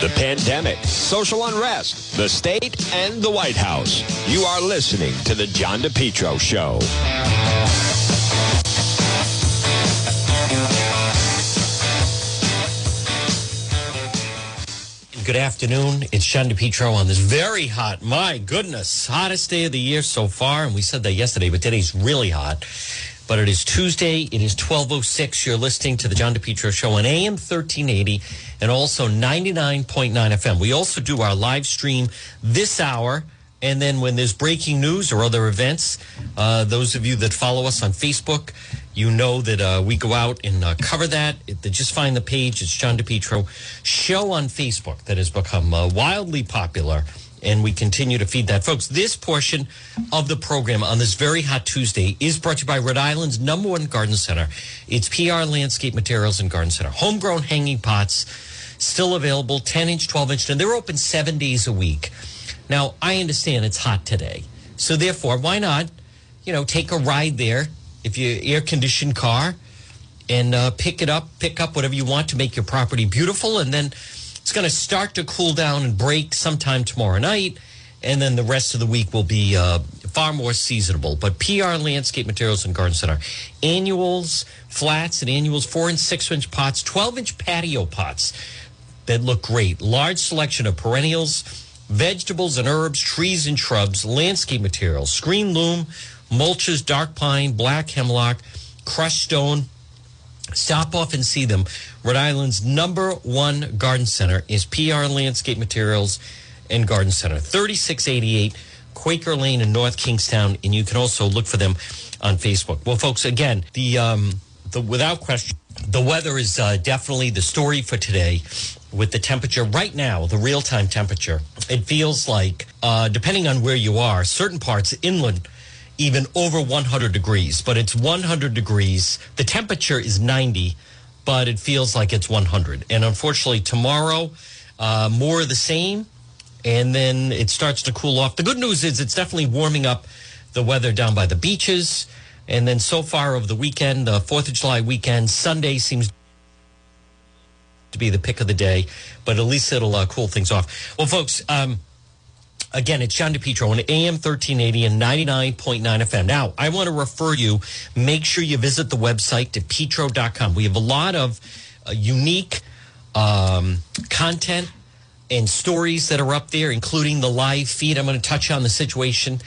the pandemic, social unrest, the state, and the White House. You are listening to The John DePetro Show. Good afternoon. It's John DePetro on this very hot, my goodness, hottest day of the year so far. And we said that yesterday, but today's really hot. But it is Tuesday. It is 1206. You're listening to the John DePetro Show on AM 1380 and also 99.9 FM. We also do our live stream this hour. And then when there's breaking news or other events, uh, those of you that follow us on Facebook, you know that uh, we go out and uh, cover that. It, just find the page. It's John DePetro show on Facebook that has become uh, wildly popular and we continue to feed that. Folks, this portion of the program on this very hot Tuesday is brought to you by Rhode Island's number one garden center. It's PR Landscape Materials and Garden Center. Homegrown hanging pots, still available, 10 inch, 12 inch, and they're open seven days a week. Now, I understand it's hot today. So therefore, why not, you know, take a ride there if you air conditioned car and uh, pick it up, pick up whatever you want to make your property beautiful and then it's going to start to cool down and break sometime tomorrow night, and then the rest of the week will be uh, far more seasonable. But PR Landscape Materials and Garden Center, annuals, flats, and annuals, four and six inch pots, 12 inch patio pots that look great. Large selection of perennials, vegetables and herbs, trees and shrubs, landscape materials, screen loam, mulches, dark pine, black hemlock, crushed stone Stop off and see them. Rhode Island's number one garden center is PR Landscape Materials and Garden Center, 3688 Quaker Lane in North Kingstown. And you can also look for them on Facebook. Well, folks, again, the, um, the without question, the weather is uh, definitely the story for today with the temperature right now, the real time temperature. It feels like, uh, depending on where you are, certain parts inland even over 100 degrees, but it's 100 degrees. The temperature is 90, but it feels like it's 100. And unfortunately, tomorrow, uh, more of the same, and then it starts to cool off. The good news is it's definitely warming up the weather down by the beaches. And then so far over the weekend, the 4th of July weekend, Sunday seems to be the pick of the day, but at least it'll uh, cool things off. Well, folks, um, Again, it's John DePetro on AM 1380 and 99.9 FM. Now, I want to refer you, make sure you visit the website, depetro.com. We have a lot of uh, unique um, content and stories that are up there, including the live feed. I'm going to touch on the situation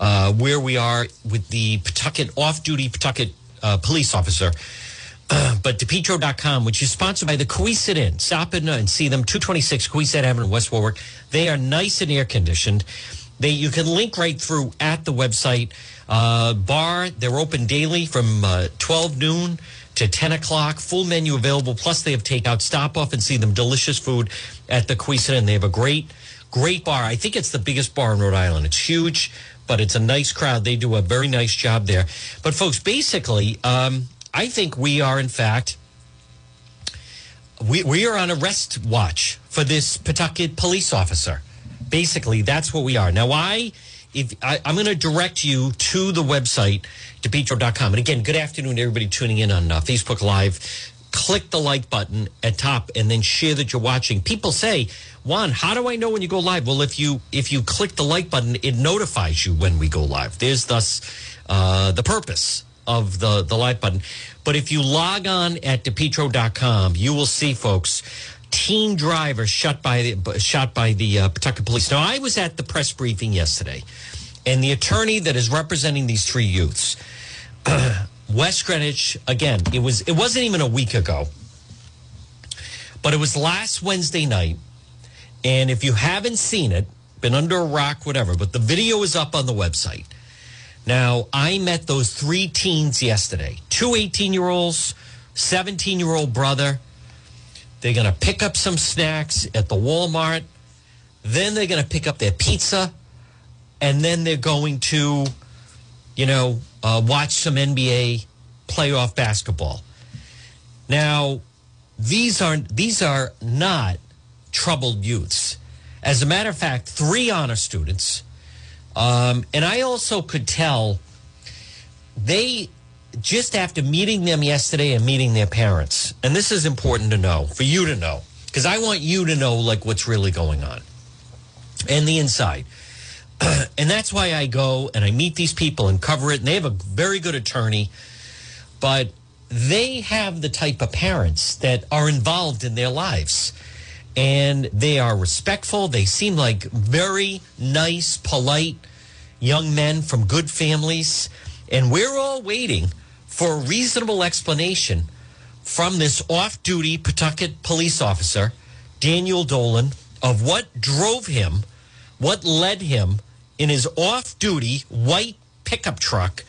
uh, where we are with the Pawtucket off duty Pawtucket uh, police officer but DePetro.com, which is sponsored by the Cowesett Inn. Stop in and see them, 226 Cowesett Avenue, West Warwick. They are nice and air conditioned. They You can link right through at the website. Uh, bar, they're open daily from uh, 12 noon to 10 o'clock. Full menu available. Plus, they have takeout. Stop off and see them. Delicious food at the Cowesett Inn. They have a great, great bar. I think it's the biggest bar in Rhode Island. It's huge, but it's a nice crowd. They do a very nice job there. But, folks, basically, um, I think we are, in fact, we, we are on arrest watch for this Pawtucket police officer. Basically, that's what we are. Now, I, if I, am going to direct you to the website, depetro.com. And again, good afternoon, to everybody tuning in on uh, Facebook Live. Click the like button at top and then share that you're watching. People say, Juan, how do I know when you go live? Well, if you if you click the like button, it notifies you when we go live. There's thus uh, the purpose of the, the like button. But if you log on at depetro.com, you will see, folks, teen driver shot by the, shot by the uh, Pawtucket police. Now, I was at the press briefing yesterday, and the attorney that is representing these three youths, West Greenwich, again, it was it wasn't even a week ago, but it was last Wednesday night. And if you haven't seen it, been under a rock, whatever, but the video is up on the website. Now, I met those three teens yesterday two 18 year olds, 17 year old brother. They're going to pick up some snacks at the Walmart. Then they're going to pick up their pizza. And then they're going to, you know, uh, watch some NBA playoff basketball. Now, these aren't these are not troubled youths. As a matter of fact, three honor students um, and I also could tell they just after meeting them yesterday and meeting their parents, and this is important to know for you to know because I want you to know like what's really going on and the inside. and that's why I go and I meet these people and cover it. And they have a very good attorney, but they have the type of parents that are involved in their lives. And they are respectful. They seem like very nice, polite young men from good families. And we're all waiting for a reasonable explanation from this off duty Pawtucket police officer, Daniel Dolan, of what drove him, what led him in his off duty white pickup truck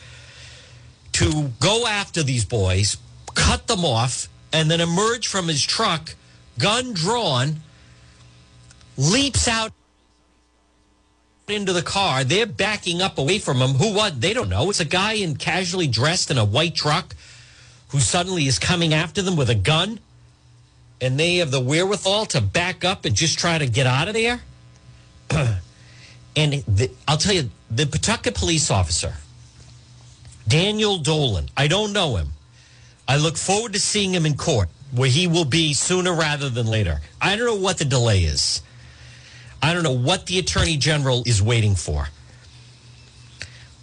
to go after these boys, cut them off, and then emerge from his truck, gun drawn, leaps out into the car. They're backing up away from him. Who what? They don't know. It's a guy in casually dressed in a white truck who suddenly is coming after them with a gun. And they have the wherewithal to back up and just try to get out of there. and the, I'll tell you, the Pawtucket police officer, Daniel Dolan, I don't know him. I look forward to seeing him in court, where he will be sooner rather than later. I don't know what the delay is. I don't know what the attorney general is waiting for.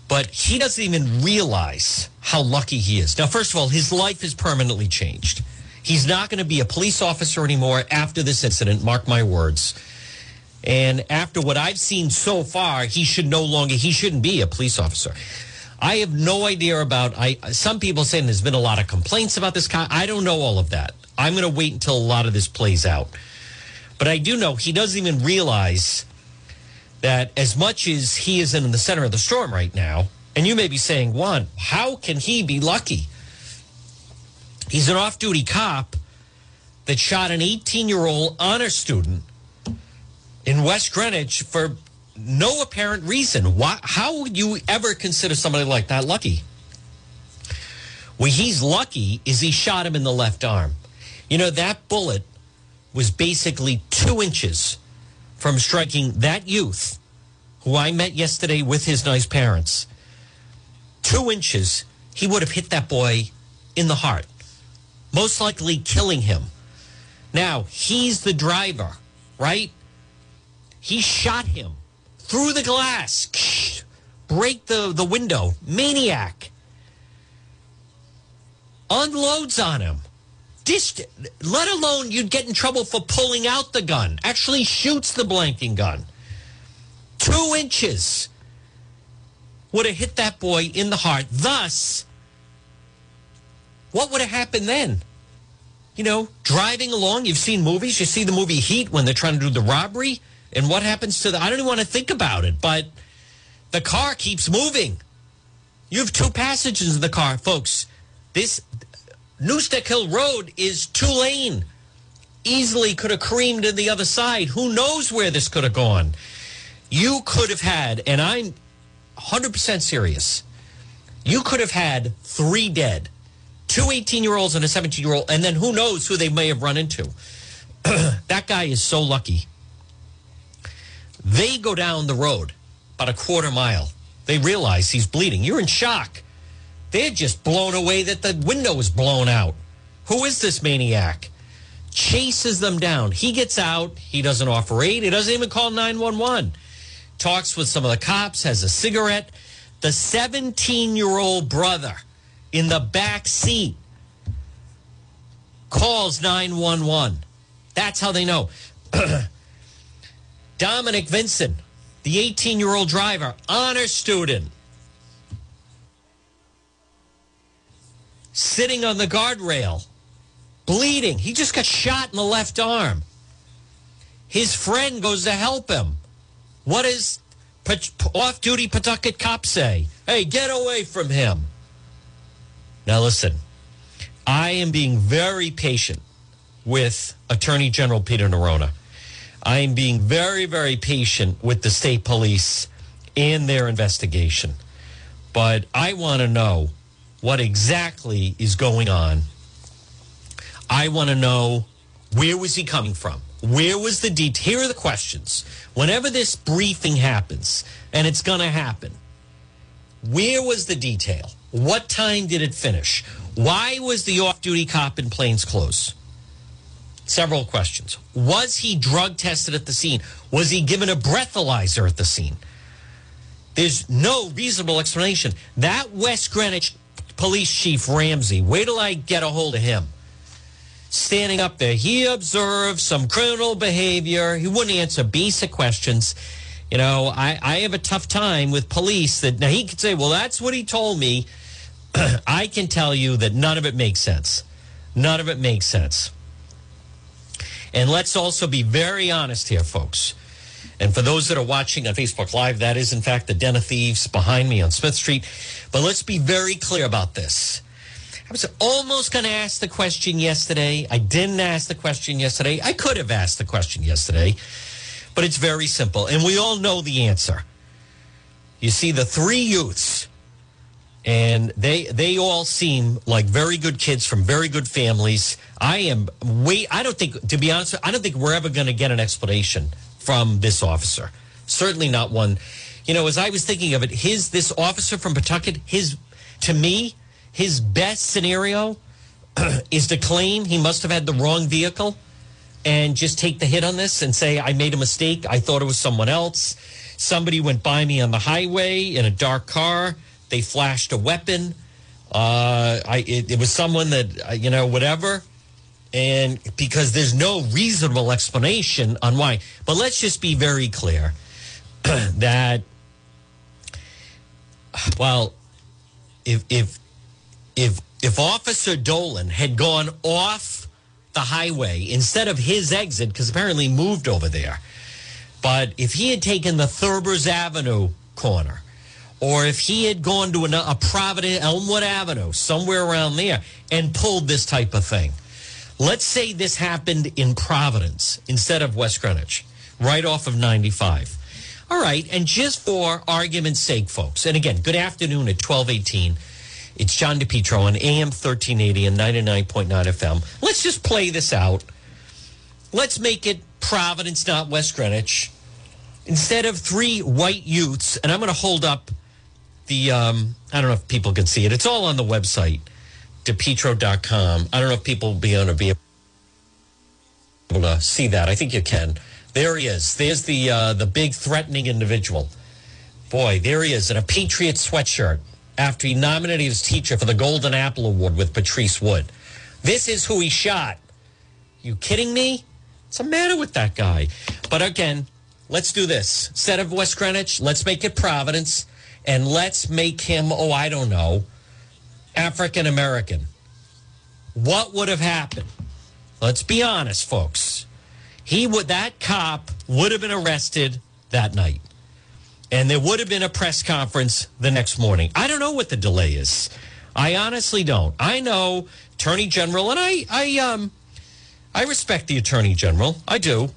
But he doesn't even realize how lucky he is. Now, first of all, his life is permanently changed. He's not going to be a police officer anymore after this incident, mark my words. And after what I've seen so far, he should no longer, he shouldn't be a police officer. I have no idea about, I, some people saying there's been a lot of complaints about this guy. I don't know all of that. I'm going to wait until a lot of this plays out. But I do know he doesn't even realize that as much as he is in the center of the storm right now, and you may be saying, Juan, how can he be lucky? He's an off duty cop that shot an 18 year old honor student in West Greenwich for no apparent reason. Why, how would you ever consider somebody like that lucky? Well, he's lucky is he shot him in the left arm. You know, that bullet was basically two inches from striking that youth who I met yesterday with his nice parents. Two inches, he would have hit that boy in the heart, most likely killing him. Now, he's the driver, right? He shot him through the glass, break the, the window, maniac. Unloads on him just let alone you'd get in trouble for pulling out the gun. Actually shoots the blanking gun. Two inches would have hit that boy in the heart. Thus, what would have happened then? You know, driving along, you've seen movies, you see the movie Heat when they're trying to do the robbery, and what happens to the I don't even want to think about it, but the car keeps moving. You have two passengers in the car, folks. This Nooseneck Hill Road is two lane. Easily could have creamed in the other side. Who knows where this could have gone? You could have had, and I'm 100% serious, you could have had three dead two 18 year olds and a 17 year old, and then who knows who they may have run into. that guy is so lucky. They go down the road about a quarter mile. They realize he's bleeding. You're in shock. They're just blown away that the window was blown out. Who is this maniac? Chases them down. He gets out. He doesn't offer aid. He doesn't even call 911. Talks with some of the cops, has a cigarette. The 17 year old brother in the back seat calls 911. That's how they know. Dominic Vincent, the 18 year old driver, honor student, sitting on the guardrail, bleeding. He just got shot in the left arm. His friend goes to help him. What does off duty Pawtucket cop say? Hey, get away from him. Now, listen, I am being very patient with Attorney General Peter Neronha. I am being very, very patient with the state police in their investigation. But I want to know what exactly is going on. I want to know where was he coming from? Where was the detail? Here are the questions. Whenever this briefing happens, and it's going to happen, where was the detail? What time did it finish? Why was the off duty cop in plain clothes? Several questions. Was he drug tested at the scene? Was he given a breathalyzer at the scene? There's no reasonable explanation. That West Greenwich police chief Ramsey, wait till I get a hold of him. Standing up there, he observed some criminal behavior. He wouldn't answer basic questions. You know, I, I have a tough time with police that now he could say, well, that's what he told me. I can tell you that none of it makes sense. None of it makes sense. And let's also be very honest here, folks. And for those that are watching on Facebook Live, that is, in fact, the Den of Thieves behind me on Smith Street. But let's be very clear about this. I was almost going to ask the question yesterday. I didn't ask the question yesterday. I could have asked the question yesterday, but it's very simple. And we all know the answer. You see, the three youths, and they they all seem like very good kids from very good families. I am wait. I don't think, to be honest, I don't think we're ever going to get an explanation from this officer. Certainly not one. You know, as I was thinking of it, his this officer from Pawtucket, his to me, his best scenario is to claim he must have had the wrong vehicle and just take the hit on this and say I made a mistake. I thought it was someone else. Somebody went by me on the highway in a dark car. They flashed a weapon. Uh, I it, it was someone that uh, you know whatever and because there's no reasonable explanation on why. But let's just be very clear that, well, if if if if Officer Dolan had gone off the highway instead of his exit, because apparently moved over there, but if he had taken the Thurbers Avenue corner, or if he had gone to a Providence Elmwood Avenue, somewhere around there, and pulled this type of thing Let's say this happened in Providence instead of West Greenwich, right off of 95. All right, and just for argument's sake, folks, and again, good afternoon at 1218. It's John DePetro on AM 1380 and 99.9 FM. Let's just play this out. Let's make it Providence, not West Greenwich. Instead of three white youths, and I'm going to hold up the, um, I don't know if people can see it, it's all on the website depetro.com. I don't know if people will be able to be able to see that. I think you can. There he is. There's the uh, the big threatening individual. Boy, there he is in a Patriot sweatshirt after he nominated his teacher for the Golden Apple Award with Patrice Wood. This is who he shot. You kidding me? What's the matter with that guy? But again, let's do this. Instead of West Greenwich, let's make it Providence and let's make him, oh, I don't know, African American. What would have happened? Let's be honest, folks. He would that cop would have been arrested that night. And there would have been a press conference the next morning. I don't know what the delay is. I honestly don't. I know Attorney General and I I um I respect the Attorney General. I do.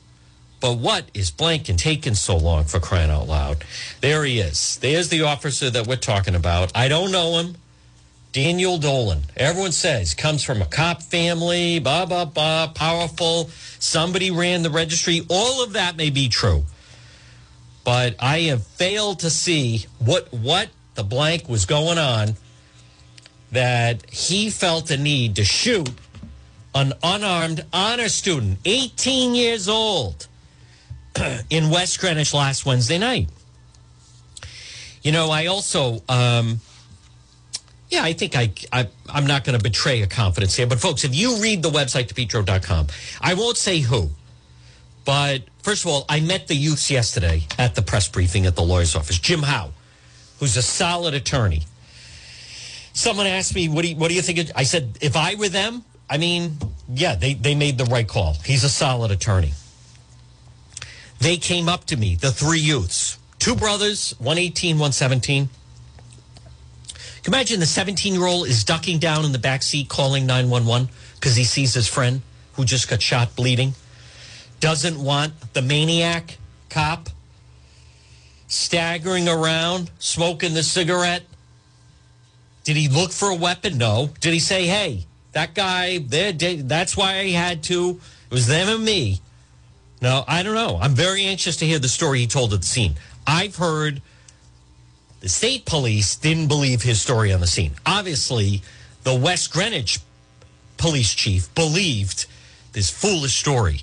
But what is blank and taking so long for crying out loud? There he is. There's the officer that we're talking about. I don't know him. Daniel Dolan. Everyone says comes from a cop family, blah, blah, blah, powerful. Somebody ran the registry. All of that may be true. But I have failed to see what what the blank was going on that he felt the need to shoot an unarmed honor student, 18 years old, in West Greenwich last Wednesday night. You know, I also um, yeah, I think I, I am not going to betray a confidence here. But folks, if you read the website depetro.com, I won't say who. But first of all, I met the youths yesterday at the press briefing at the lawyer's office. Jim Howe, who's a solid attorney. Someone asked me, what do you, what do you think? I said, if I were them, I mean, yeah, they, they made the right call. He's a solid attorney. They came up to me, the three youths, two brothers, 118, 117 you imagine the 17 year old is ducking down in the back seat calling 911 because he sees his friend who just got shot bleeding? Doesn't want the maniac cop staggering around, smoking the cigarette. Did he look for a weapon? No. Did he say, hey, that guy, that's why I had to? It was them and me. No, I don't know. I'm very anxious to hear the story he told at the scene. I've heard the state police didn't believe his story on the scene. Obviously, the West Greenwich police chief believed this foolish story.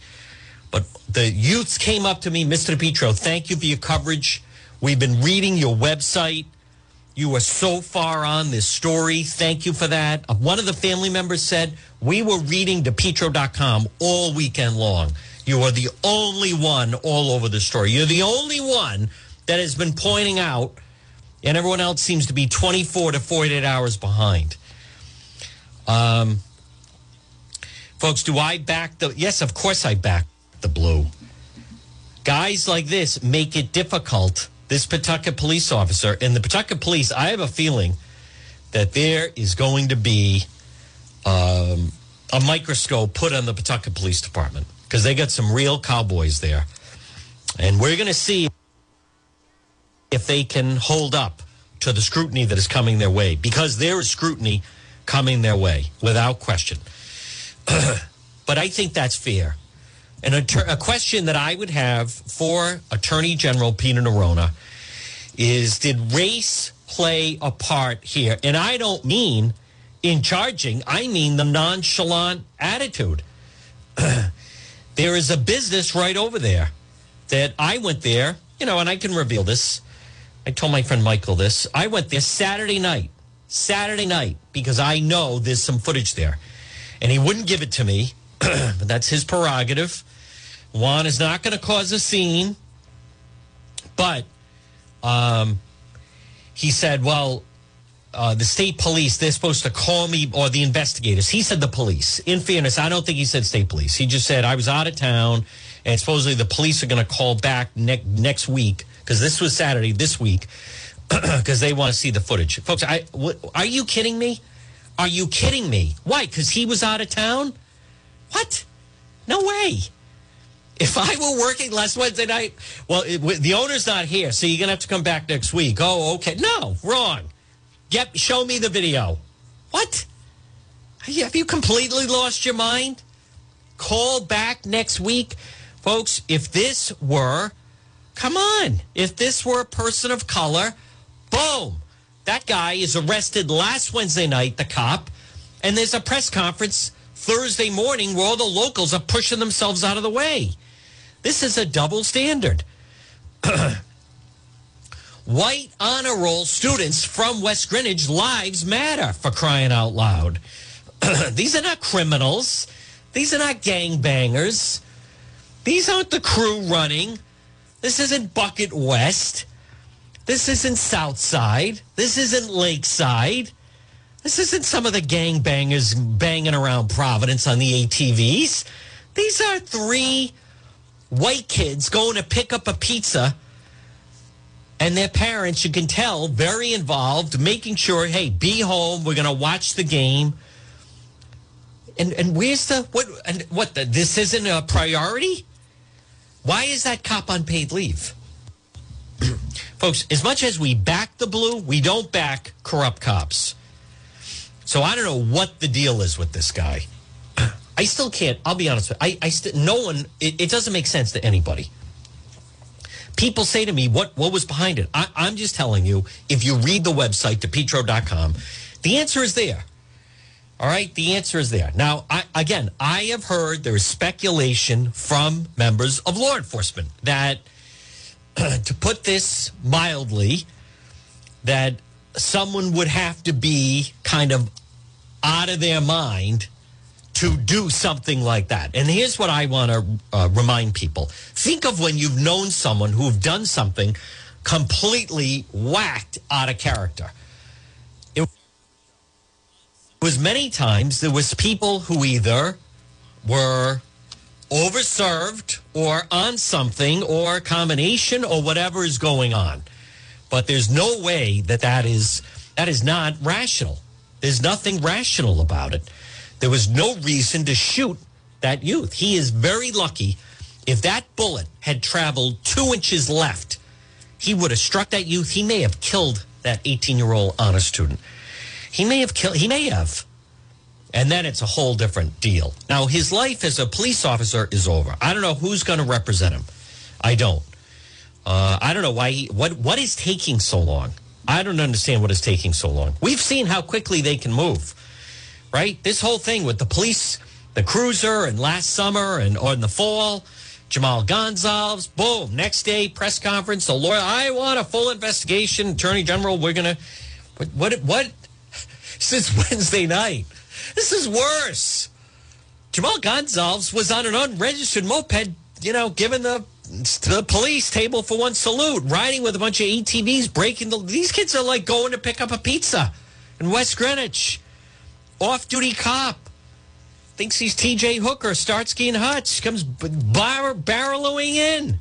But the youths came up to me, Mr. DePietro, thank you for your coverage. We've been reading your website. You are so far on this story. Thank you for that. Uh, One of the family members said, We were reading DePietro.com all weekend long. You are the only one all over the story. You're the only one that has been pointing out, and everyone else seems to be 24 to 48 hours behind. Um, folks, do I back the? Yes, of course I back the blue. Guys like this make it difficult. This Pawtucket police officer and the Pawtucket police, I have a feeling that there is going to be um, a microscope put on the Pawtucket Police Department because they got some real cowboys there. And we're going to see if they can hold up to the scrutiny that is coming their way because there is scrutiny coming their way without question. but I think that's fair. And a, a question that I would have for Attorney General Peter Neronha is Did race play a part here? And I don't mean in charging, I mean the nonchalant attitude. there is a business right over there that I went there, you know, and I can reveal this. I told my friend Michael this. I went there Saturday night, Saturday night, because I know there's some footage there. And he wouldn't give it to me, but that's his prerogative. Juan is not going to cause a scene, but um, he said, well, uh, the state police, they're supposed to call me, or the investigators. He said the police. In fairness, I don't think he said state police. He just said, I was out of town, and supposedly the police are going to call back ne- next week, because this was Saturday, this week, because they want to see the footage. Folks, I, w- are you kidding me? Are you kidding me? Why? Because he was out of town? What? No way. If I were working last Wednesday night, well, it, the owner's not here, so you're going to have to come back next week. Oh, okay. No, wrong. Get, show me the video. What? Have you completely lost your mind? Call back next week. Folks, if this were, come on, if this were a person of color, boom, that guy is arrested last Wednesday night, the cop, and there's a press conference Thursday morning where all the locals are pushing themselves out of the way. This is a double standard. White honor roll students from West Greenwich lives matter for crying out loud. These are not criminals. These are not gangbangers. These aren't the crew running. This isn't Bucket West. This isn't Southside. This isn't Lakeside. This isn't some of the gangbangers banging around Providence on the ATVs. These are three white kids going to pick up a pizza and their parents, you can tell, very involved, making sure, hey, be home. We're going to watch the game. And and where's the what? And what? The, this isn't a priority. Why is that cop on paid leave? Folks, as much as we back the blue, we don't back corrupt cops. So I don't know what the deal is with this guy. I still can't. I'll be honest with you. I, I no one. It, it doesn't make sense to anybody. People say to me, "What what was behind it?" I, I'm just telling you. If you read the website, depetro.com, the answer is there. All right, the answer is there. Now, I, again, I have heard there is speculation from members of law enforcement that, to put this mildly, that someone would have to be kind of out of their mind to do something like that. And here's what I want to uh, remind people think of when you've known someone who've done something completely whacked out of character. Was many times there was people who either were overserved or on something or combination or whatever is going on. But there's no way that that is that is not rational. There's nothing rational about it. There was no reason to shoot that youth. He is very lucky. If that bullet had traveled two inches left, he would have struck that youth. He may have killed that 18 year old honor student. He may have killed, he may have. And then it's a whole different deal. Now, his life as a police officer is over. I don't know who's going to represent him. I don't. Uh, I don't know why. He, what what is taking so long? I don't understand what is taking so long. We've seen how quickly they can move, right? This whole thing with the police the cruiser and last summer and or in the fall. Jamal Gonzalez, boom. Next day, press conference. The lawyer, I want a full investigation. Attorney General, we're gonna. What? What? what? Is Wednesday night. This is worse. Jamal Gonzalez was on an unregistered moped, you know, giving the the police table for one salute, riding with a bunch of ATVs, breaking the. These kids are like going to pick up a pizza in West Greenwich. Off duty cop thinks he's TJ Hooker, Starsky and Hutch, comes bar- barreling in.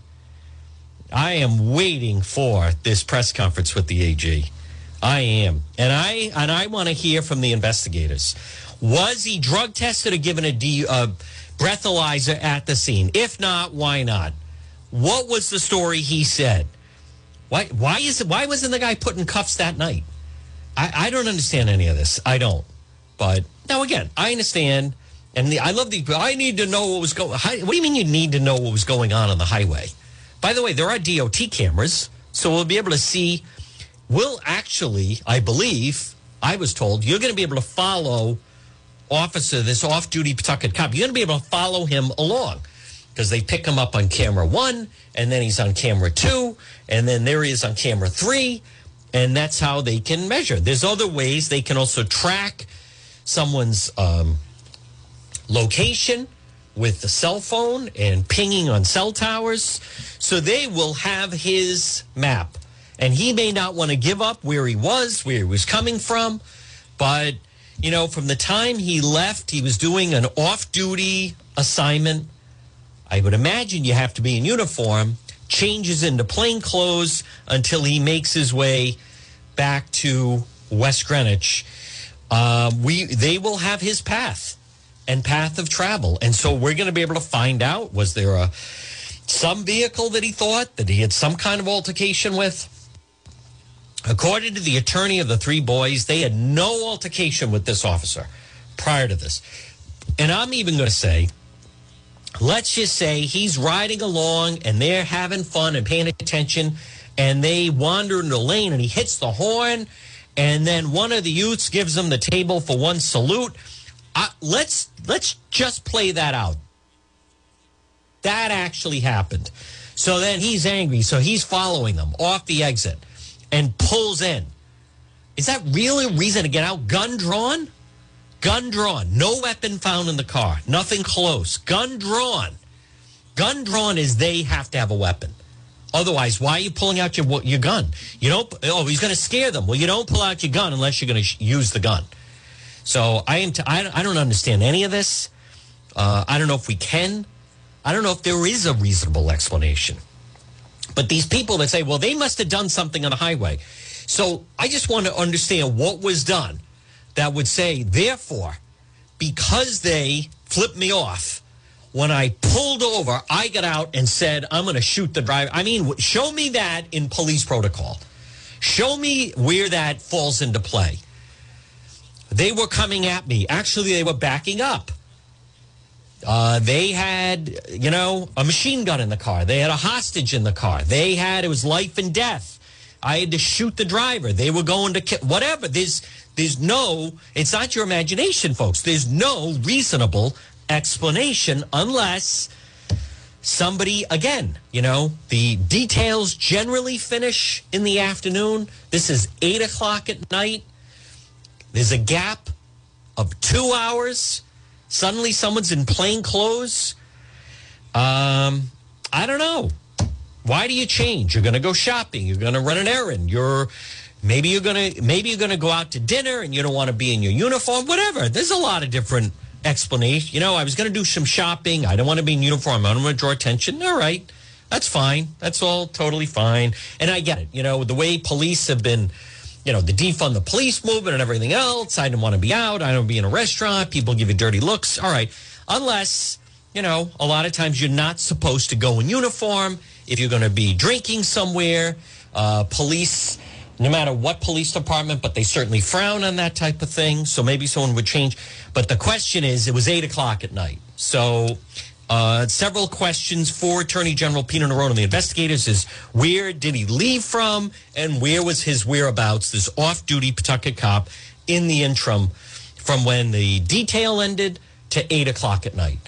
I am waiting for this press conference with the AG. I am, and I and I want to hear from the investigators. Was he drug tested or given a uh, breathalyzer at the scene? If not, why not? What was the story he said? Why why is why wasn't the guy put in cuffs that night? I, I don't understand any of this. I don't. But now again, I understand and the, I love the. I need to know what was going. What do you mean you need to know what was going on on the highway? By the way, there are DOT cameras, so we'll be able to see. We'll actually, I believe, I was told you're going to be able to follow officer this off-duty Pawtucket cop. You're going to be able to follow him along because they pick him up on camera one, and then he's on camera two, and then there he is on camera three, and that's how they can measure. There's other ways they can also track someone's. Um, location with the cell phone and pinging on cell towers. So they will have his map. And he may not want to give up where he was, where he was coming from. But, you know, from the time he left, he was doing an off duty assignment. I would imagine you have to be in uniform, changes into plain clothes until he makes his way back to West Greenwich. Uh, we they will have his path and path of travel. And so we're going to be able to find out was there a some vehicle that he thought that he had some kind of altercation with? According to the attorney of the three boys, they had no altercation with this officer prior to this. And I'm even going to say, let's just say he's riding along and they're having fun and paying attention and they wander in the lane and he hits the horn and then one of the youths gives him the table for one salute uh, let's let's just play that out. That actually happened. So then he's angry. So he's following them off the exit and pulls in. Is that really a reason to get out? Gun drawn? Gun drawn. No weapon found in the car. Nothing close. Gun drawn. Gun drawn is they have to have a weapon. Otherwise, why are you pulling out your your gun? You don't. Oh, he's going to scare them. Well, you don't pull out your gun unless you're going to use the gun. So I am. T- I, I don't understand any of this. Uh, I don't know if we can. I don't know if there is a reasonable explanation. But these people that say, well, they must have done something on the highway. So I just want to understand what was done that would say, therefore, because they flipped me off, when I pulled over, I got out and said, I'm going to shoot the driver. I mean, show me that in police protocol. Show me where that falls into play. They were coming at me. Actually, they were backing up. Uh, they had, you know, a machine gun in the car. They had a hostage in the car. They had, it was life and death. I had to shoot the driver. They were going to kill, whatever. There's, there's no, it's not your imagination, folks. There's no reasonable explanation unless somebody, again, you know, the details generally finish in the afternoon. This is eight o'clock at night. There's a gap of two hours. Suddenly, someone's in plain clothes. Um, I don't know. Why do you change? You're going to go shopping. You're going to run an errand. You're maybe you're going to maybe you're going to go out to dinner and you don't want to be in your uniform. Whatever. There's a lot of different explanations. You know, I was going to do some shopping. I don't want to be in uniform. I don't want to draw attention. All right, that's fine. That's all totally fine. And I get it. You know, the way police have been you know, the defund the police movement and everything else. I don't want to be out. I don't be in a restaurant. People give you dirty looks. All right. Unless, you know, a lot of times you're not supposed to go in uniform. If you're going to be drinking somewhere, uh, police, no matter what police department, but they certainly frown on that type of thing. So maybe someone would change. But the question is, it was eight o'clock at night. So uh, several questions for Attorney General Peter Neronha. The investigators is where did he leave from and where was his whereabouts, this off duty Pawtucket cop in the interim from when the detail ended to 8 o'clock at night.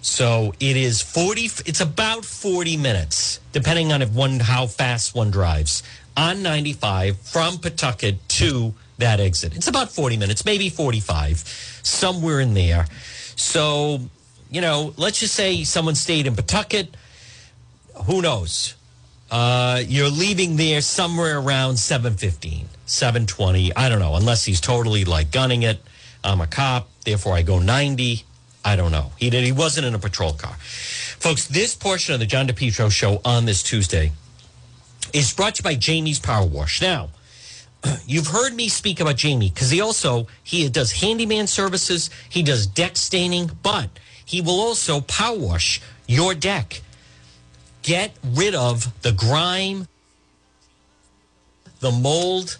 So it is 40, it's about 40 minutes, depending on if one, how fast one drives on 95 from Pawtucket to that exit. It's about 40 minutes, maybe 45, somewhere in there. So, you know, let's just say someone stayed in Pawtucket. Who knows? Uh, you're leaving there somewhere around 715, 720. I don't know, unless he's totally like gunning it. I'm a cop, therefore I go 90. I don't know. He did. He wasn't in a patrol car. Folks, this portion of the John DePetro show on this Tuesday is brought to you by Jamie's Power Wash. Now, you've heard me speak about Jamie because he also he does handyman services, he does deck staining, but he will also power wash your deck. Get rid of the grime, the mold,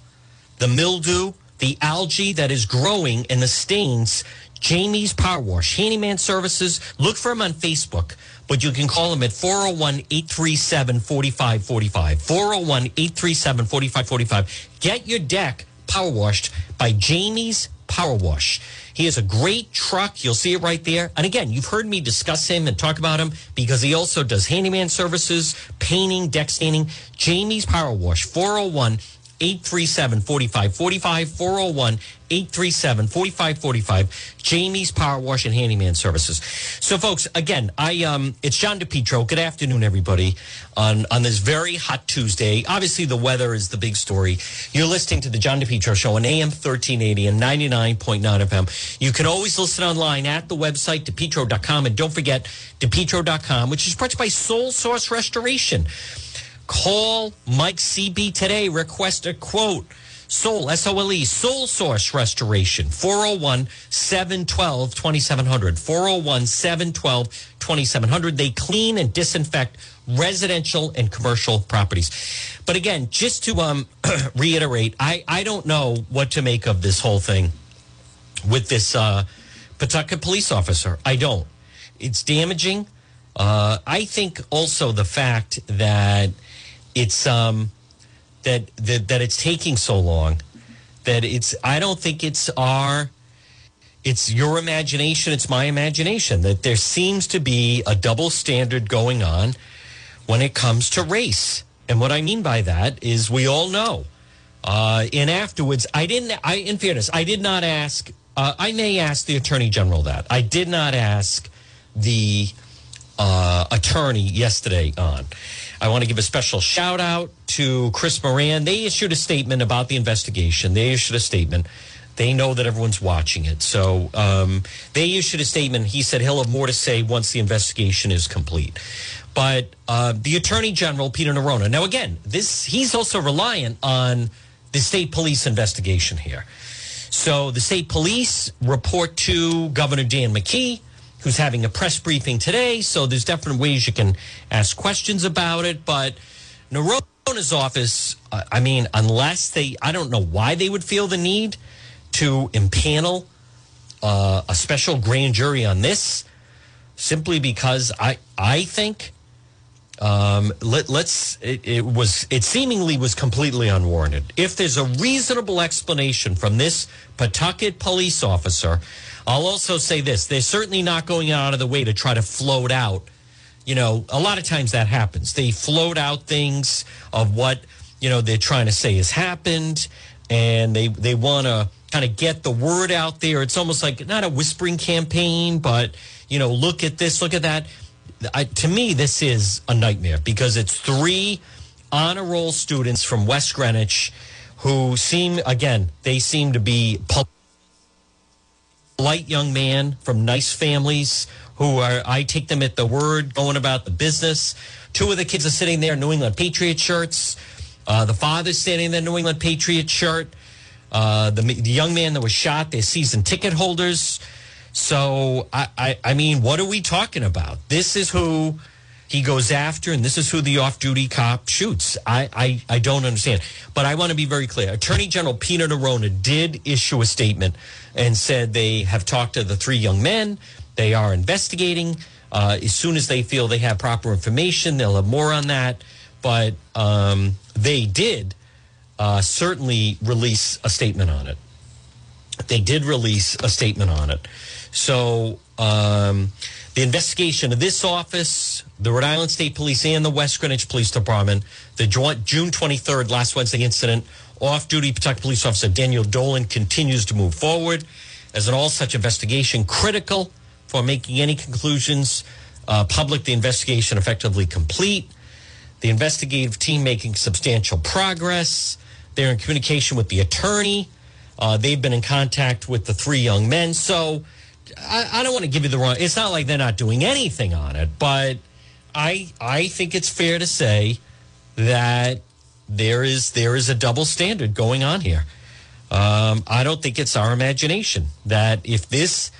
the mildew, the algae that is growing and the stains. Jamie's Power Wash, Handyman Services. Look for him on Facebook, but you can call him at 401 837 4545. 401 837 4545. Get your deck power washed by Jamie's Power Wash. He has a great truck. You'll see it right there. And again, you've heard me discuss him and talk about him because he also does handyman services, painting, deck staining. Jamie's Power Wash, 401 837 4545 401 837 4545 Jamie's Power Wash and Handyman Services. So folks, again, I um it's John DePetro. Good afternoon everybody on on this very hot Tuesday. Obviously the weather is the big story. You're listening to the John DePetro show on AM 1380 and 99.9 FM. You can always listen online at the website depetro.com and don't forget depetro.com which is brought by Sole Source Restoration. Call Mike CB today. Request a quote. Sole, S O L E, Sole Source Restoration, 401 712 2700. 401 712 2700. They clean and disinfect residential and commercial properties. But again, just to um, reiterate, I, I don't know what to make of this whole thing with this uh, Pawtucket police officer. I don't. It's damaging. Uh, I think also the fact that it's um that, that that it's taking so long that it's I don't think it's our it's your imagination it's my imagination that there seems to be a double standard going on when it comes to race. And what I mean by that is we all know uh, and afterwards I didn't I in fairness I did not ask uh, I may ask the attorney general that. I did not ask the uh, attorney yesterday on I want to give a special shout out to Chris Moran. They issued a statement about the investigation. They issued a statement. They know that everyone's watching it. So um, they issued a statement. He said he'll have more to say once the investigation is complete. But uh, the Attorney General, Peter Neronha, now again, this he's also reliant on the state police investigation here. So the state police report to Governor Dan McKee who's having a press briefing today. So there's different ways you can ask questions about it. But Neronha's office, uh, I mean, unless they, I don't know why they would feel the need to impanel uh, a special grand jury on this, simply because I, I think. Um, let, let's. It, it was. It seemingly was completely unwarranted. If there's a reasonable explanation from this Pawtucket police officer, I'll also say this: they're certainly not going out of the way to try to float out. You know, a lot of times that happens. They float out things of what you know they're trying to say has happened, and they they want to kind of get the word out there. It's almost like not a whispering campaign, but you know, look at this, look at that. I, to me, this is a nightmare because it's three honor roll students from West Greenwich who seem, again, they seem to be polite young man from nice families who are, I take them at the word, going about the business. Two of the kids are sitting there, New England Patriot shirts. Uh, the father's standing there, New England Patriot shirt. Uh, the, the, young man that was shot, they're season ticket holders. So, I, I, I mean, what are we talking about? This is who he goes after, and this is who the off duty cop shoots. I, I, I don't understand. But I want to be very clear. Attorney General Peter Neronha did issue a statement and said they have talked to the three young men. They are investigating. Uh, as soon as they feel they have proper information, they'll have more on that. But um, they did uh, certainly release a statement on it. They did release a statement on it. So um, the investigation of this office, the Rhode Island State Police, and the West Greenwich Police Department, the joint June 23rd, last Wednesday incident, off duty Pawtucket Police Officer Daniel Dolan continues to move forward as an all such investigation critical for making any conclusions uh, public, the investigation effectively complete. The investigative team making substantial progress. They're in communication with the attorney. Uh, they've been in contact with the three young men. So I, I don't want to give you the wrong. It's not like they're not doing anything on it, but I I think it's fair to say that there is there is a double standard going on here. Um, I don't think it's our imagination that if this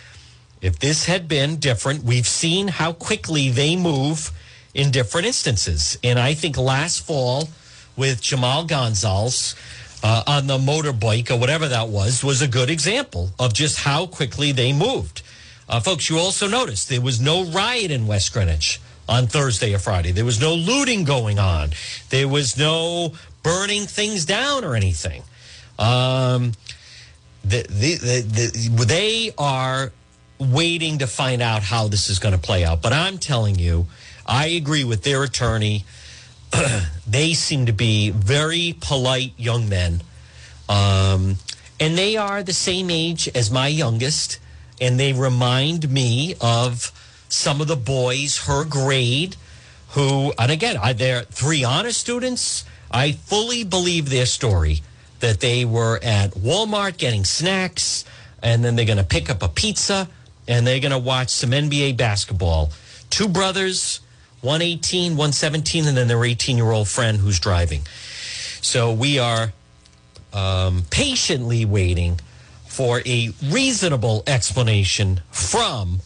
if this had been different, we've seen how quickly they move in different instances, and I think last fall with Jhamal Gonsalves uh, on the motorbike or whatever that was was a good example of just how quickly they moved. Uh, folks, you also noticed there was no riot in West Greenwich on Thursday or Friday. There was no looting going on. There was no burning things down or anything. Um, the, the, the, they are waiting to find out how this is going to play out. But I'm telling you, I agree with their attorney. they seem to be very polite young men. Um, and they are the same age as my youngest. And they remind me of some of the boys her grade who, and again, are they're three honor students. I fully believe their story that they were at Walmart getting snacks and then they're going to pick up a pizza and they're going to watch some NBA basketball. Two brothers, one 18, one 17, and then their 18 year old friend who's driving. So we are um, patiently waiting for a reasonable explanation from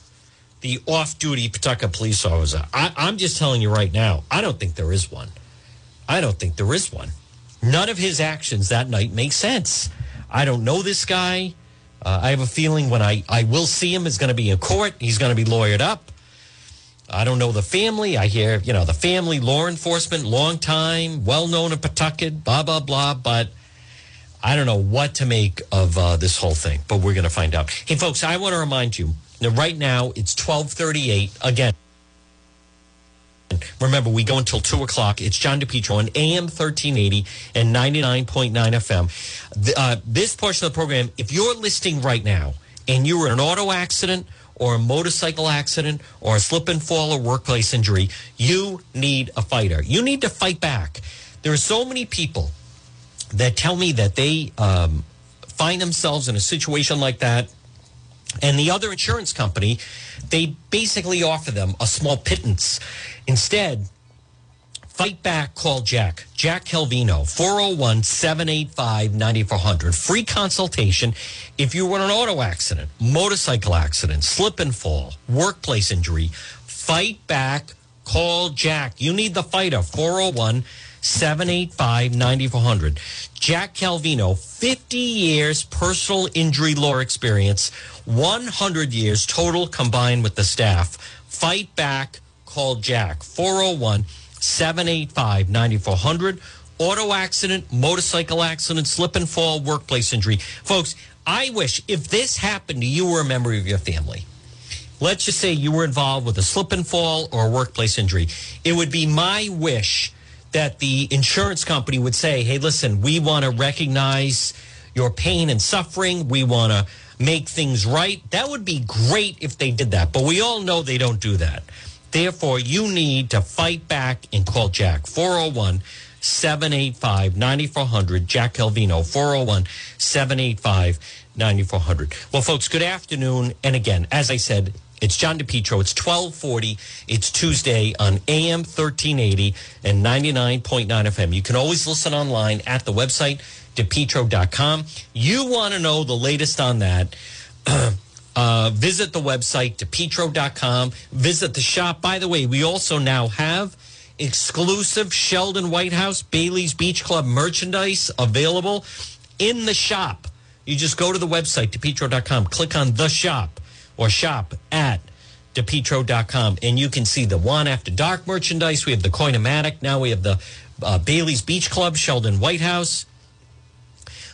the off duty Pawtucket police officer. I, I'm just telling you right now, I don't think there is one. I don't think there is one. None of his actions that night make sense. I don't know this guy. Uh, I have a feeling when I, I will see him is going to be in court. He's going to be lawyered up. I don't know the family. I hear, you know, the family, law enforcement, long time, well known in Pawtucket, blah, blah, blah. But I don't know what to make of uh, this whole thing, but we're going to find out. Hey, folks, I want to remind you that right now it's 1238. Again, Remember, we go until 2 o'clock. It's John DePetro on AM 1380 and 99.9 FM. The, uh, this portion of the program, if you're listening right now and you were in an auto accident or a motorcycle accident or a slip and fall or workplace injury, you need a fighter. You need to fight back. There are so many people that tell me that they um, find themselves in a situation like that and the other insurance company, they basically offer them a small pittance. Instead, fight back, call Jack. Jack Calvino, 401 785 9400. Free consultation if you were in an auto accident, motorcycle accident, slip and fall, workplace injury. Fight back, call Jack. You need the fighter, 401 785 9400. Jack Calvino, 50 years personal injury law experience, 100 years total combined with the staff. Fight back, call Jack, 401 785 9400. Auto accident, motorcycle accident, slip and fall, workplace injury. Folks, I wish if this happened to you or a member of your family, let's just say you were involved with a slip and fall or a workplace injury, it would be my wish that the insurance company would say, hey, listen, we want to recognize your pain and suffering. We want to make things right. That would be great if they did that. But we all know they don't do that. Therefore, you need to fight back and call Jack 401 785 9400. Jack Calvino 401 785 9400. Well, folks, good afternoon. And again, as I said, it's John DePetro. It's 1240. It's Tuesday on AM 1380 and 99.9 FM. You can always listen online at the website, depetro.com. You want to know the latest on that. Uh, visit the website, depetro.com. Visit the shop. By the way, we also now have exclusive Sheldon Whitehouse Bailey's Beach Club merchandise available in the shop. You just go to the website, depetro.com, click on the shop or shop at depetro.com and you can see the one after dark merchandise. We have the Coinomatic. Now we have the uh, Bailey's Beach Club, Sheldon Whitehouse.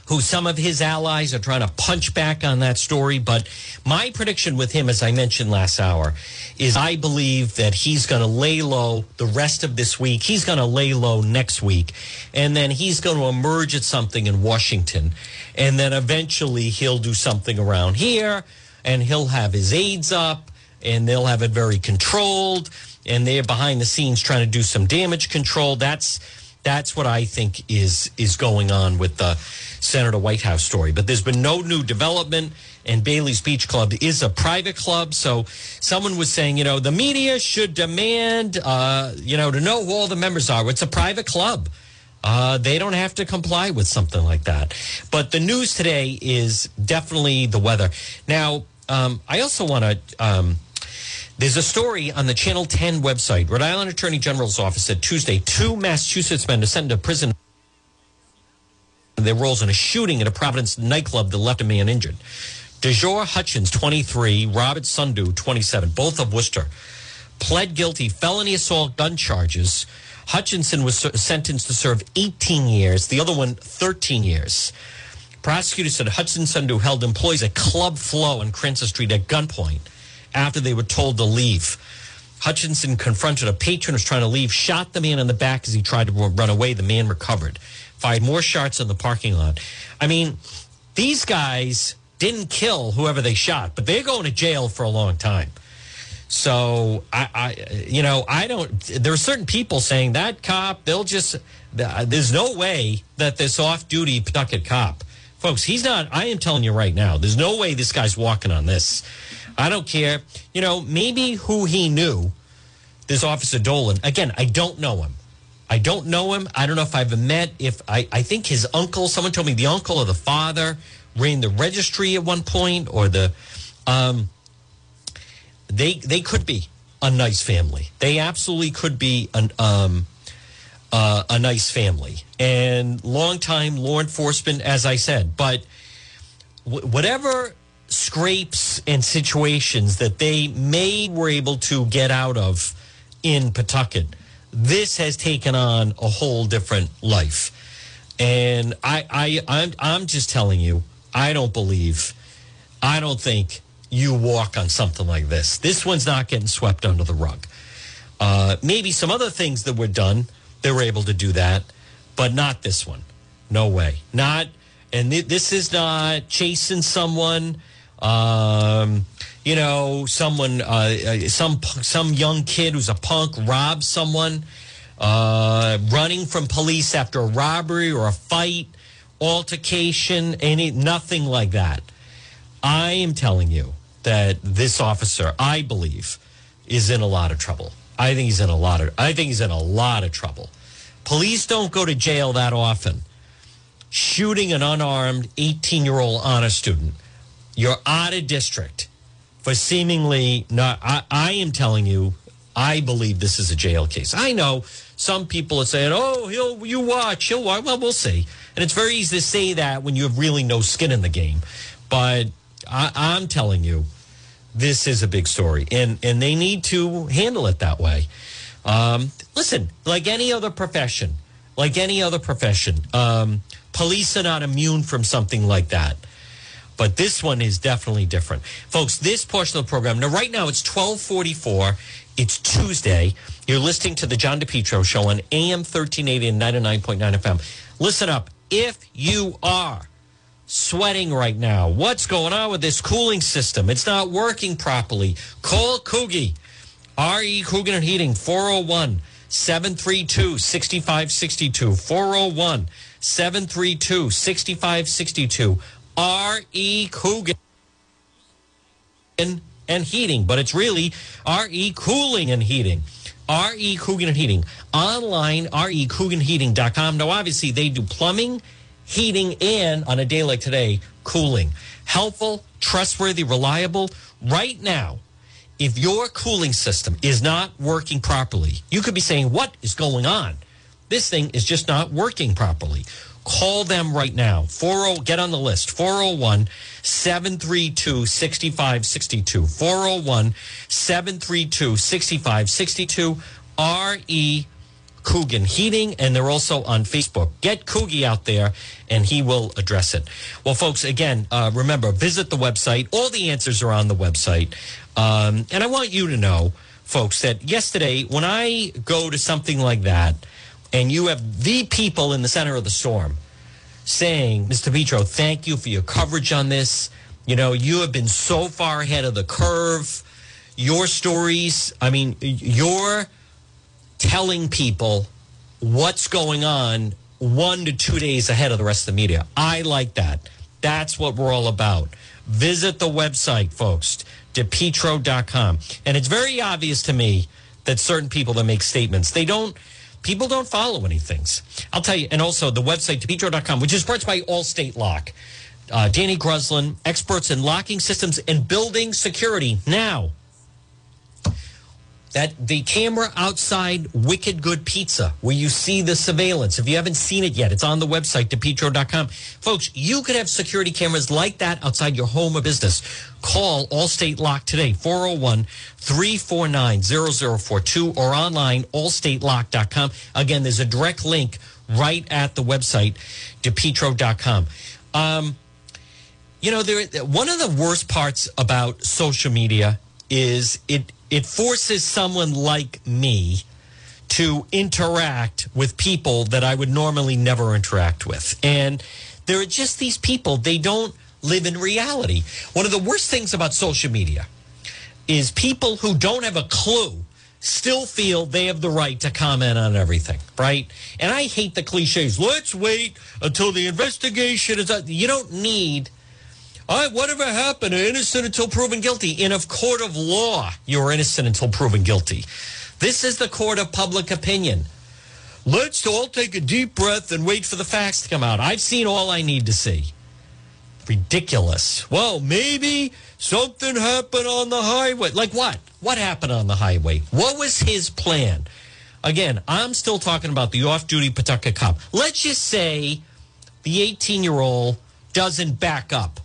Who some of his allies are trying to punch back on that story. But my prediction with him, as I mentioned last hour, is I believe that he's going to lay low the rest of this week. He's going to lay low next week. And then he's going to emerge at something in Washington. And then eventually he'll do something around here and he'll have his aides up and they'll have it very controlled. And they're behind the scenes trying to do some damage control. That's that's what I think is is going on with the Senator Whitehouse story. But there's been no new development, and Bailey's Beach Club is a private club. So someone was saying, you know, the media should demand, uh, you know, to know who all the members are. It's a private club. Uh, they don't have to comply with something like that. But the news today is definitely the weather. Now, um, I also want to. Um, there's a story on the Channel 10 website. Rhode Island Attorney General's office said Tuesday two Massachusetts men are sent to prison their roles in a shooting at a Providence nightclub that left a man injured. DeJour Hutchins, 23, Robert Sundu, 27, both of Worcester, pled guilty felony assault gun charges. Hutchinson was sentenced to serve 18 years, the other one 13 years. Prosecutors said Hudson Sundu held employees at Club Flow on Cranston Street at gunpoint after they were told to leave. Hutchinson confronted a patron who was trying to leave, shot the man in the back as he tried to run away. The man recovered fired more shots in the parking lot. I mean, these guys didn't kill whoever they shot, but they're going to jail for a long time. So I, I, you know, I don't. There are certain people saying that cop. They'll just. There's no way that this off-duty Pawtucket cop, folks. He's not. I am telling you right now. There's no way this guy's walking on this. I don't care. You know, maybe who he knew. This officer Dolan. Again, I don't know him. I don't know him. I don't know if I've met. If I, I think his uncle. Someone told me the uncle or the father ran the registry at one point, or the. Um, they they could be a nice family. They absolutely could be an um, uh, a nice family and longtime law enforcement, as I said. But whatever scrapes and situations that they may were able to get out of in Pawtucket this has taken on a whole different life. And I, I, I'm, I'm just telling you, I don't believe, I don't think you walk on something like this. This one's not getting swept under the rug. Uh, maybe some other things that were done, they were able to do that, but not this one. No way. Not, and th- this is not chasing someone. Um, you know, someone, uh, uh, some some young kid who's a punk robs someone, uh, running from police after a robbery or a fight, altercation, any nothing like that. I am telling you that this officer, I believe, is in a lot of trouble. I think he's in a lot of. I think he's in a lot of trouble. Police don't go to jail that often. Shooting an unarmed 18 year old honor student, you're out of district for seemingly not. I, I am telling you, I believe this is a jail case. I know some people are saying, "Oh, he'll you watch, he'll watch." Well, we'll see. And it's very easy to say that when you have really no skin in the game. But I, I'm telling you, this is a big story, and and they need to handle it that way. Um, listen, like any other profession, like any other profession, um, police are not immune from something like that but this one is definitely different. Folks, this portion of the program, now right now it's 1244. It's Tuesday. You're listening to the John DePetro show on AM 1380 and 99.9 FM. Listen up. If you are sweating right now, what's going on with this cooling system? It's not working properly. Call Coogie. RE Coogan and Heating, 401 732 6562. 401 732 6562. R.E. Coogan and Heating, but it's really R.E. Cooling and Heating. R.E. Coogan and Heating. Online, recooganheating.com. Now, obviously, they do plumbing, heating, and on a day like today, cooling. Helpful, trustworthy, reliable. Right now, if your cooling system is not working properly, you could be saying, What is going on? This thing is just not working properly. Call them right now. 40 get on the list. 401 732 6562. 401 732 6562. RE Coogan Heating, and they're also on Facebook. Get Coogie out there, and he will address it. Well, folks, again, uh, remember, visit the website. All the answers are on the website. Um, and I want you to know, folks, that yesterday, when I go to something like that, and you have the people in the center of the storm saying, Mr. Petro, thank you for your coverage on this. You know, you have been so far ahead of the curve. Your stories, I mean, you're telling people what's going on one to two days ahead of the rest of the media. I like that. That's what we're all about. Visit the website, folks, depetro.com. And it's very obvious to me that certain people that make statements, they don't, people don't follow anything. I'll tell you, and also the website, depetro.com, which is brought by Allstate Lock. Uh, Danny Gruslin, experts in locking systems and building security. Now, that the camera outside Wicked Good Pizza, where you see the surveillance. If you haven't seen it yet, it's on the website, depetro.com. Folks, you could have security cameras like that outside your home or business. Call Allstate Lock today, 401 349 0042 or online, allstatelock.com. Again, there's a direct link right at the website, depetro.com. Um, you know, there, one of the worst parts about social media is it it forces someone like me to interact with people that I would normally never interact with. And there are just these people, they don't live in reality. One of the worst things about social media is people who don't have a clue still feel they have the right to comment on everything, right? And I hate the cliches. Let's wait until the investigation is done. You don't need all right, whatever happened, innocent until proven guilty. In a court of law, you're innocent until proven guilty. This is the court of public opinion. Let's all take a deep breath and wait for the facts to come out. I've seen all I need to see. Ridiculous. Well, maybe something happened on the highway. Like what? What happened on the highway? What was his plan? Again, I'm still talking about the off duty Pawtucket cop. Let's just say the 18 year old doesn't back up.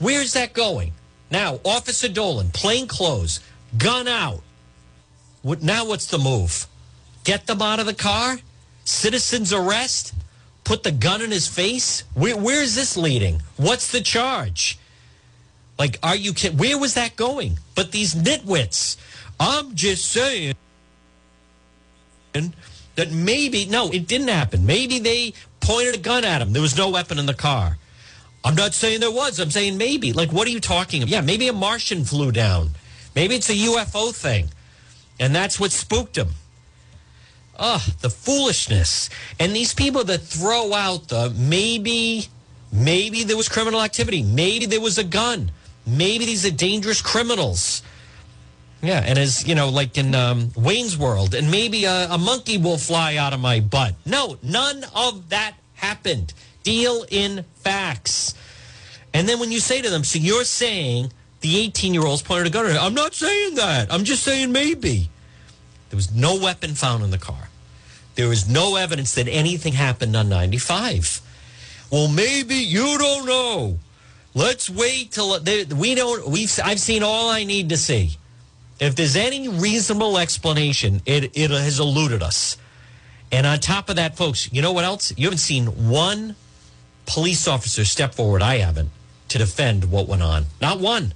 Where's that going? Now, Officer Dolan, plain clothes, gun out. What, now, what's the move? Get them out of the car? Citizens arrest? Put the gun in his face? Where, where is this leading? What's the charge? Like, are you kidding? Where was that going? But these nitwits, I'm just saying that maybe, no, it didn't happen. Maybe they pointed a gun at him. There was no weapon in the car. I'm not saying there was. I'm saying maybe. Like, what are you talking about? Yeah, maybe a Martian flew down. Maybe it's a UFO thing. And that's what spooked him. Oh, the foolishness. And these people that throw out the maybe, maybe there was criminal activity. Maybe there was a gun. Maybe these are dangerous criminals. Yeah, and as you know, like in um, Wayne's World, and maybe a, a monkey will fly out of my butt. No, none of that happened. Deal in facts. And then when you say to them, so you're saying the 18 year old's pointed a gun at her. I'm not saying that. I'm just saying maybe. There was no weapon found in the car. There was no evidence that anything happened on 95. Well, maybe you don't know. Let's wait till they, we don't. We've I've seen all I need to see. If there's any reasonable explanation, it it has eluded us. And on top of that, folks, you know what else? You haven't seen one police officer step forward. I haven't to defend what went on. Not one.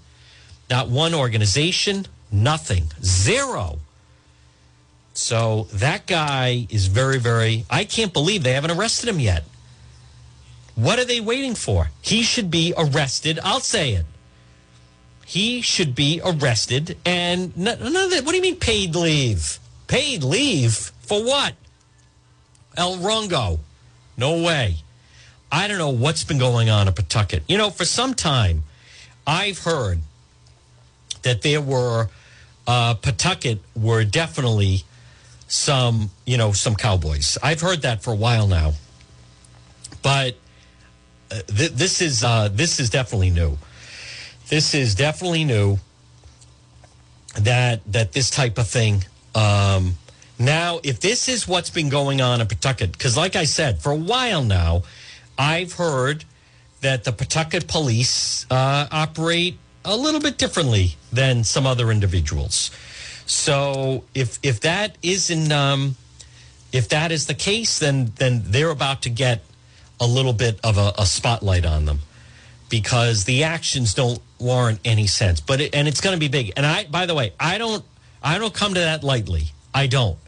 Not one organization. Nothing. Zero. So that guy is very, very. I can't believe they haven't arrested him yet. What are they waiting for? He should be arrested. I'll say it. He should be arrested and none of that. What do you mean paid leave? Paid leave for what? El Rongo. No way. I don't know what's been going on in Pawtucket. You know, for some time, I've heard that there were uh, Pawtucket were definitely some, you know, some cowboys. I've heard that for a while now, but uh, th- this is uh, this is definitely new. This is definitely new. That that this type of thing. Um, now, if this is what's been going on in Pawtucket, because like I said, for a while now, I've heard that the Pawtucket police uh, operate a little bit differently than some other individuals. So if if that isn't um, if that is the case, then then they're about to get a little bit of a, a spotlight on them because the actions don't warrant any sense. But it, and it's going to be big. And I, by the way, I don't I don't come to that lightly. I don't.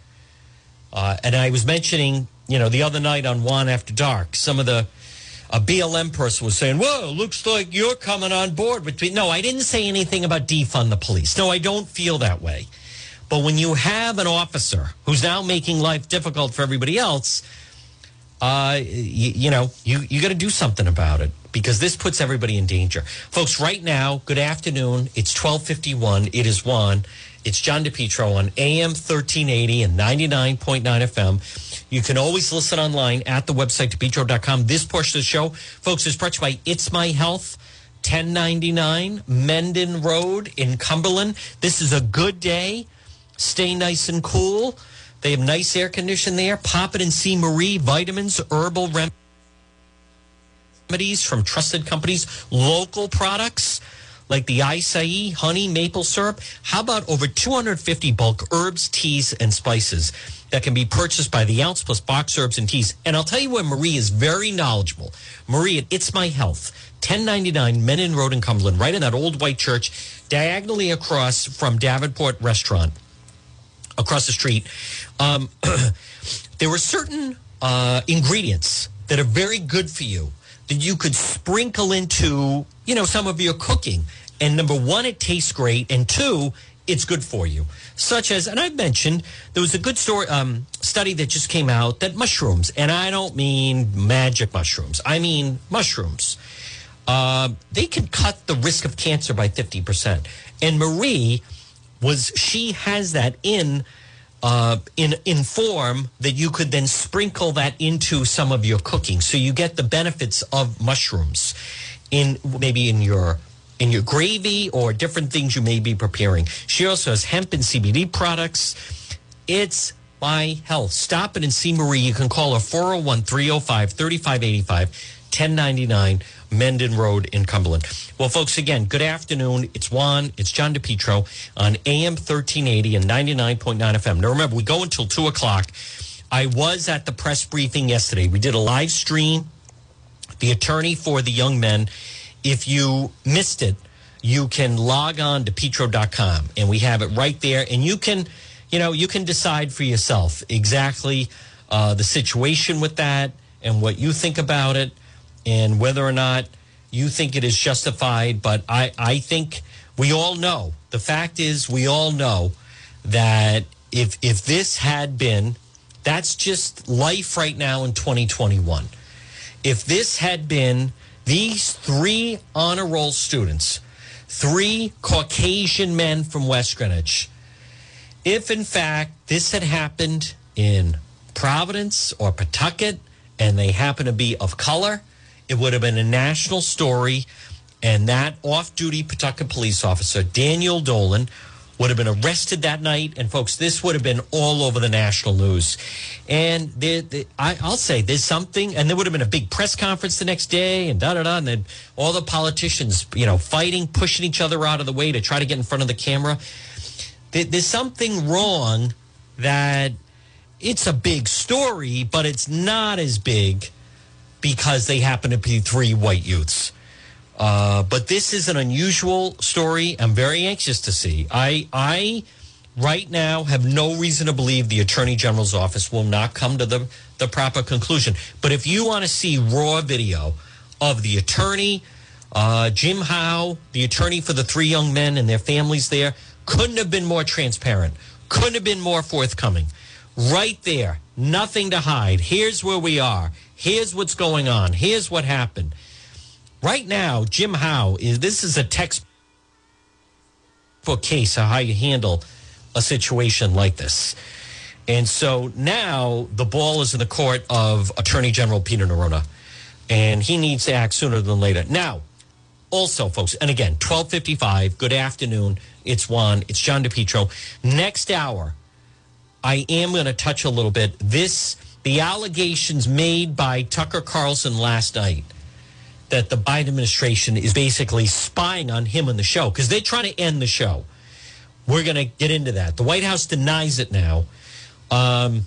Uh, and I was mentioning, you know, the other night on One After Dark, some of the a BLM person was saying, "Whoa, looks like you're coming on board with me." No, I didn't say anything about defund the police. No, I don't feel that way. But when you have an officer who's now making life difficult for everybody else, uh, you, you know, you, you got to do something about it because this puts everybody in danger. Folks, right now, good afternoon. It's 1251. It is Juan. It's John DePetro on AM 1380 and 99.9 FM. You can always listen online at the website, depetro.com. This portion of the show, folks, is brought to you by It's My Health. 1099 Mendon Road in Cumberland. This is a good day Stay nice and cool. They have nice air conditioning there. Pop it and see Marie vitamins, herbal remedies from trusted companies, local products like the acai, honey, maple syrup. How about over 250 bulk herbs, teas, and spices that can be purchased by the ounce plus box herbs and teas? And I'll tell you where Marie is very knowledgeable. Marie at It's My Health, 1099 Mendon Road in Cumberland, right in that old white church, diagonally across from Davenport Restaurant across the street. Um, there were certain uh, ingredients that are very good for you that you could sprinkle into, you know, some of your cooking. And number one, it tastes great, and two, it's good for you. Such as, and I've mentioned there was a good story um, study that just came out that mushrooms, and I don't mean magic mushrooms, I mean mushrooms. Uh, they can cut the risk of cancer by fifty percent. And Marie was she has that in uh, in in form that you could then sprinkle that into some of your cooking, so you get the benefits of mushrooms in maybe in your in your gravy or different things you may be preparing. She also has hemp and CBD products. It's my health. Stop it and see Marie. You can call her 401 305 3585 1099 Mendon Road in Cumberland. Well, folks, again, good afternoon. It's Juan. It's John DePetro on AM 1380 and 99.9 FM. Now, remember, we go until 2 o'clock. I was at the press briefing yesterday. We did a live stream. The attorney for the young men, if you missed it, you can log on to petro.com and we have it right there. And you can, you know, you can decide for yourself exactly uh, the situation with that and what you think about it and whether or not you think it is justified. But I, I think we all know. The fact is, we all know that if if this had been, that's just life right now in 2021. If this had been these three honor roll students, three Caucasian men from West Greenwich, if in fact this had happened in Providence or Pawtucket and they happen to be of color, it would have been a national story. And that off duty Pawtucket police officer, Daniel Dolan, would have been arrested that night. And folks, this would have been all over the national news. And I, will say there's something, and there would have been a big press conference the next day, and da da da, and then all the politicians, you know, fighting, pushing each other out of the way to try to get in front of the camera. There, there's something wrong that it's a big story, but it's not as big because they happen to be three white youths. Uh, but this is an unusual story. I'm very anxious to see. I, I, right now, have no reason to believe the Attorney General's office will not come to the, the proper conclusion. But if you want to see raw video of the attorney, uh, Jim Howe, the attorney for the three young men and their families there, couldn't have been more transparent, couldn't have been more forthcoming. Right there, nothing to hide. Here's where we are. Here's what's going on. Here's what happened. Right now, Jim Howe is this is a textbook case of how you handle a situation like this. And so now the ball is in the court of Attorney General Peter Neronha, and he needs to act sooner than later. Now, also, folks, and again, 1255, good afternoon. It's Juan, it's John DePetro. Next hour, I am going to touch a little bit. This the allegations made by Tucker Carlson last night that the Biden administration is basically spying on him on the show because they're trying to end the show. We're going to get into that. The White House denies it now. Um,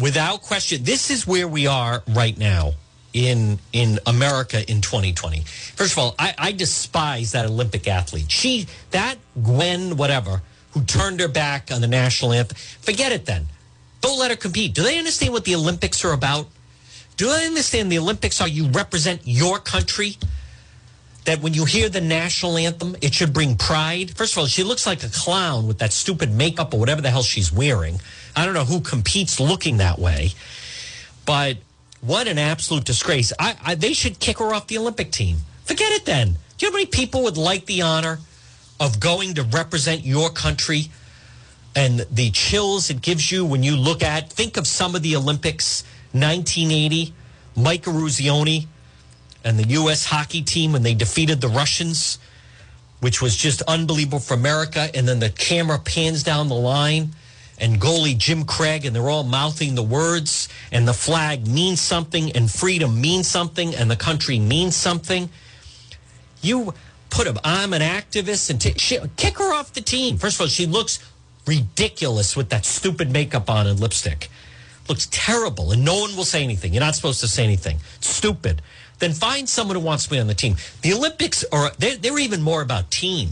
without question, this is where we are right now in in America in 2020. First of all, I, I despise that Olympic athlete. She that Gwen whatever who turned her back on the national anthem. Forget it then. Don't let her compete. Do they understand what the Olympics are about? Do they understand the Olympics are you represent your country? That when you hear the national anthem, it should bring pride. First of all, she looks like a clown with that stupid makeup or whatever the hell she's wearing. I don't know who competes looking that way, but what an absolute disgrace. I, I, they should kick her off the Olympic team. Forget it then. Do you know how many people would like the honor of going to represent your country and the chills it gives you when you look at, think of some of the Olympics, 1980, Mike Eruzione and the U.S. hockey team when they defeated the Russians, which was just unbelievable for America. And then the camera pans down the line and goalie Jim Craig, and they're all mouthing the words, and the flag means something, and freedom means something, and the country means something. You put him, I'm an activist, and t- she, kick her off the team. First of all, she looks ridiculous with that stupid makeup on and lipstick. Looks terrible, and no one will say anything. You're not supposed to say anything. stupid. Then find someone who wants to be on the team. The Olympics are, they're, they're even more about team.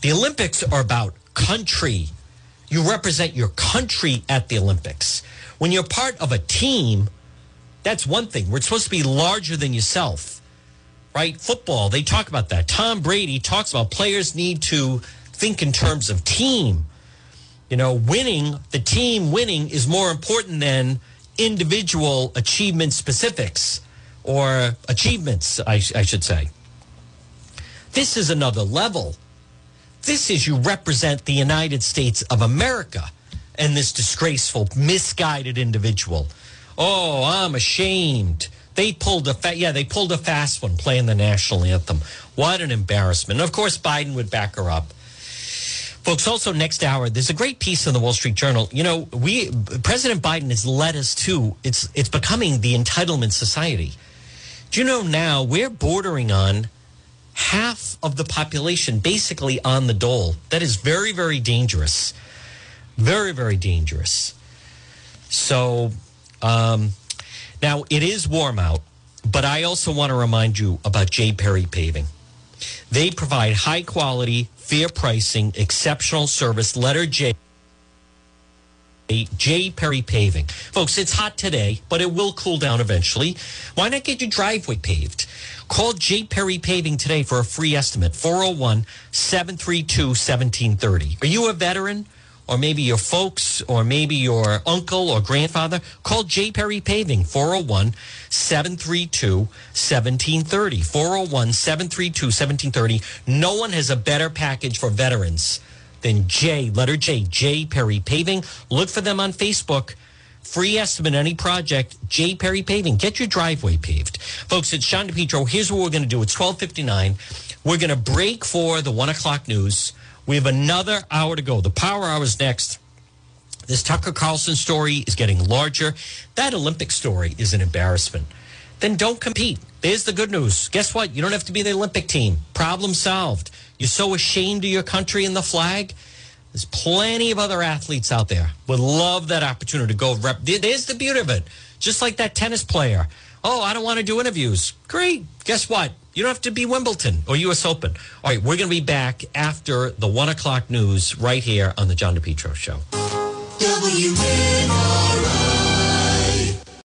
The Olympics are about country you represent your country at the Olympics. When you're part of a team, that's one thing. We're supposed to be larger than yourself, right? Football, they talk about that. Tom Brady talks about players need to think in terms of team. You know, winning, the team winning is more important than individual achievement specifics or achievements, I, I should say. This is another level this is you represent the United States of America and this disgraceful, misguided individual. Oh, I'm ashamed. They pulled a fa- yeah, they pulled a fast one playing the national anthem. What an embarrassment. And of course, Biden would back her up. Folks, also next hour, there's a great piece in the Wall Street Journal. You know, we President Biden has led us to it's it's becoming the entitlement society. Do you know now we're bordering on half of the population basically on the dole. That is very, very dangerous. Very, very dangerous. So um, now it is warm out, but I also want to remind you about J. Perry Paving. They provide high quality, fair pricing, exceptional service. Letter J. J. Perry Paving. Folks, it's hot today, but it will cool down eventually. Why not get your driveway paved? Call J. Perry Paving today for a free estimate 401 732 1730. Are you a veteran? Or maybe your folks, or maybe your uncle or grandfather, call J. Perry Paving, 401 732 1730. 401 732 1730. No one has a better package for veterans than J, letter J, J. Perry Paving. Look for them on Facebook. Free estimate any project, J. Perry Paving. Get your driveway paved. Folks, it's John DePetro. Here's what we're going to do. It's 1259. We're going to break for the one o'clock news. We have another hour to go. The power hour is next. This Tucker Carlson story is getting larger. That Olympic story is an embarrassment. Then don't compete. There's the good news. Guess what? You don't have to be the Olympic team. Problem solved. You're so ashamed of your country and the flag. There's plenty of other athletes out there would love that opportunity to go rep. There's the beauty of it. Just like that tennis player. Oh, I don't want to do interviews. Great. Guess what? You don't have to be Wimbledon or U.S. Open. All right, we're going to be back after the one o'clock news right here on the John DePetro Show.